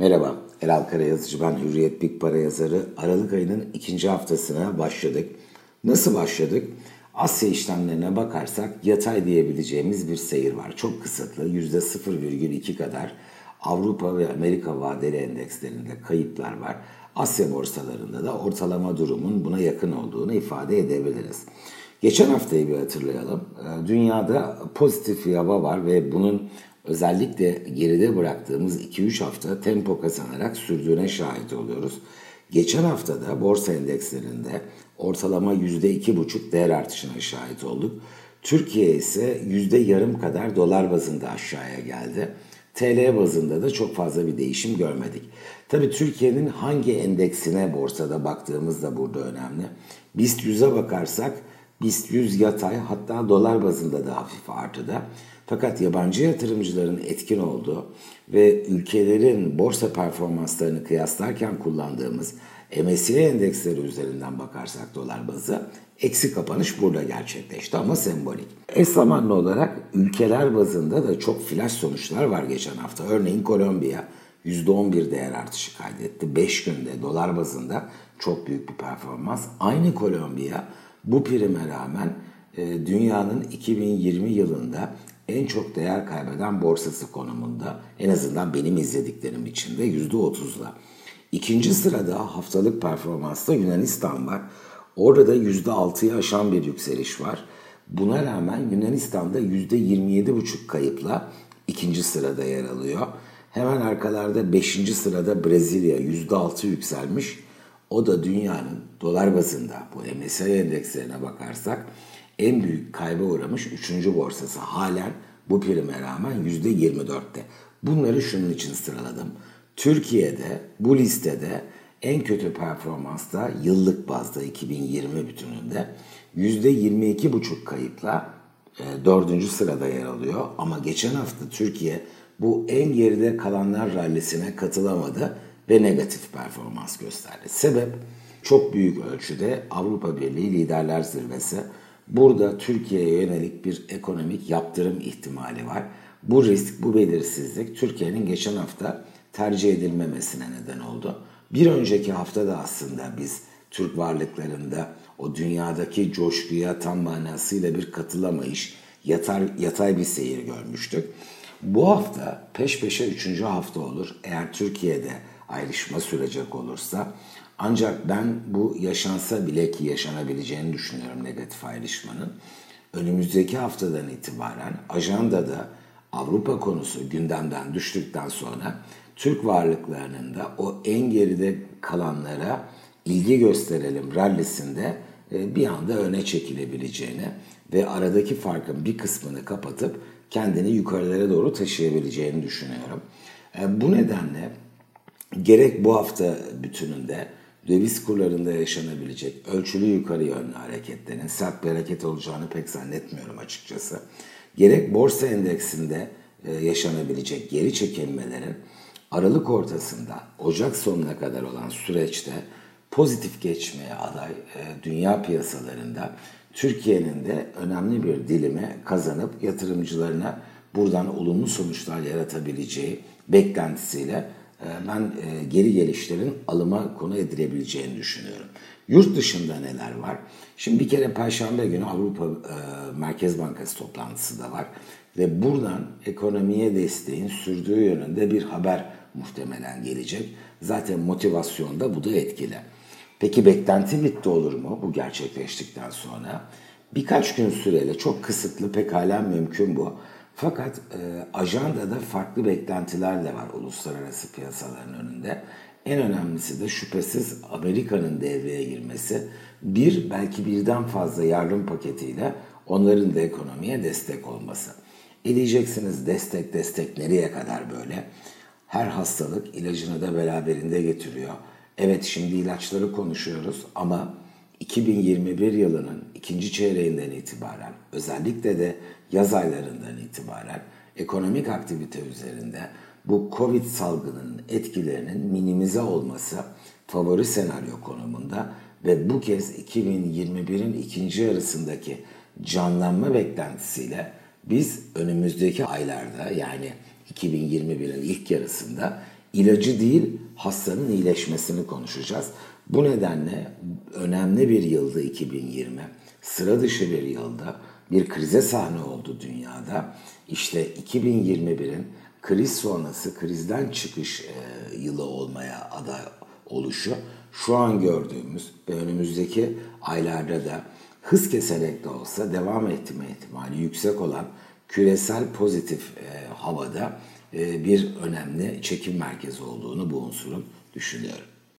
Merhaba, Eral Karayazıcı ben Hürriyet Big Para yazarı. Aralık ayının ikinci haftasına başladık. Nasıl başladık? Asya işlemlerine bakarsak yatay diyebileceğimiz bir seyir var. Çok kısıtlı, %0,2 kadar Avrupa ve Amerika vadeli endekslerinde kayıplar var. Asya borsalarında da ortalama durumun buna yakın olduğunu ifade edebiliriz. Geçen haftayı bir hatırlayalım. Ee, dünyada pozitif bir hava var ve bunun özellikle geride bıraktığımız 2-3 hafta tempo kazanarak sürdüğüne şahit oluyoruz. Geçen haftada borsa endekslerinde ortalama %2,5 değer artışına şahit olduk. Türkiye ise yüzde yarım kadar dolar bazında aşağıya geldi. TL bazında da çok fazla bir değişim görmedik. Tabi Türkiye'nin hangi endeksine borsada baktığımız da burada önemli. BIST 100'e bakarsak BIST 100 yatay hatta dolar bazında da hafif artıda. Fakat yabancı yatırımcıların etkin olduğu ve ülkelerin borsa performanslarını kıyaslarken kullandığımız MSCI endeksleri üzerinden bakarsak dolar bazı eksi kapanış burada gerçekleşti ama sembolik. Eş zamanlı olarak ülkeler bazında da çok flash sonuçlar var geçen hafta. Örneğin Kolombiya %11 değer artışı kaydetti. 5 günde dolar bazında çok büyük bir performans. Aynı Kolombiya bu prime rağmen e, dünyanın 2020 yılında en çok değer kaybeden borsası konumunda. En azından benim izlediklerim içinde %30'la. İkinci sırada haftalık performansta Yunanistan var. Orada da %6'yı aşan bir yükseliş var. Buna rağmen Yunanistan'da %27,5 kayıpla ikinci sırada yer alıyor. Hemen arkalarda 5. sırada Brezilya %6 yükselmiş. O da dünyanın dolar bazında bu MSCI endekslerine bakarsak en büyük kayba uğramış 3. borsası halen bu prime rağmen %24'te. Bunları şunun için sıraladım. Türkiye'de bu listede en kötü performansta yıllık bazda 2020 bütününde %22,5 kayıpla e, dördüncü sırada yer alıyor. Ama geçen hafta Türkiye bu en geride kalanlar rallisine katılamadı ve negatif performans gösterdi. Sebep çok büyük ölçüde Avrupa Birliği Liderler Zirvesi. Burada Türkiye'ye yönelik bir ekonomik yaptırım ihtimali var. Bu risk, bu belirsizlik Türkiye'nin geçen hafta tercih edilmemesine neden oldu. Bir önceki hafta da aslında biz Türk varlıklarında o dünyadaki coşkuya tam manasıyla bir katılamayış, yatay, yatay bir seyir görmüştük. Bu hafta peş peşe üçüncü hafta olur. Eğer Türkiye'de ayrışma sürecek olursa ancak ben bu yaşansa bile ki yaşanabileceğini düşünüyorum negatif ayrışmanın. Önümüzdeki haftadan itibaren ajandada Avrupa konusu gündemden düştükten sonra Türk varlıklarının da o en geride kalanlara ilgi gösterelim rallisinde e, bir anda öne çekilebileceğini ve aradaki farkın bir kısmını kapatıp kendini yukarılara doğru taşıyabileceğini düşünüyorum. E, bu nedenle gerek bu hafta bütününde döviz kurlarında yaşanabilecek ölçülü yukarı yönlü hareketlerin sert bir hareket olacağını pek zannetmiyorum açıkçası. Gerek borsa endeksinde e, yaşanabilecek geri çekilmelerin Aralık ortasında Ocak sonuna kadar olan süreçte pozitif geçmeye aday e, dünya piyasalarında Türkiye'nin de önemli bir dilimi kazanıp yatırımcılarına buradan olumlu sonuçlar yaratabileceği beklentisiyle ben e, geri gelişlerin alıma konu edilebileceğini düşünüyorum. Yurt dışında neler var? Şimdi bir kere Perşembe günü Avrupa Merkez Bankası toplantısı da var. Ve buradan ekonomiye desteğin sürdüğü yönünde bir haber muhtemelen gelecek. Zaten motivasyonda bu da etkili. Peki beklenti bitti olur mu bu gerçekleştikten sonra? Birkaç gün süreyle çok kısıtlı pekala mümkün bu. Fakat e, ajandada farklı beklentiler de var uluslararası piyasaların önünde. En önemlisi de şüphesiz Amerika'nın devreye girmesi. Bir belki birden fazla yardım paketiyle onların da ekonomiye destek olması. E diyeceksiniz destek destek nereye kadar böyle? Her hastalık ilacını da beraberinde getiriyor. Evet şimdi ilaçları konuşuyoruz ama 2021 yılının ikinci çeyreğinden itibaren özellikle de yaz aylarından itibaren ekonomik aktivite üzerinde bu Covid salgının etkilerinin minimize olması favori senaryo konumunda ve bu kez 2021'in ikinci yarısındaki canlanma beklentisiyle biz önümüzdeki aylarda yani 2021'in ilk yarısında ilacı değil hastanın iyileşmesini konuşacağız. Bu nedenle önemli bir yıldı 2020. Sıra dışı bir yılda bir krize sahne oldu dünyada. İşte 2021'in kriz sonrası krizden çıkış e, yılı olmaya aday oluşu şu an gördüğümüz ve önümüzdeki aylarda da hız keserek de olsa devam etme ihtimali yüksek olan küresel pozitif e, havada bir önemli çekim merkezi olduğunu bu unsurun düşünüyorum.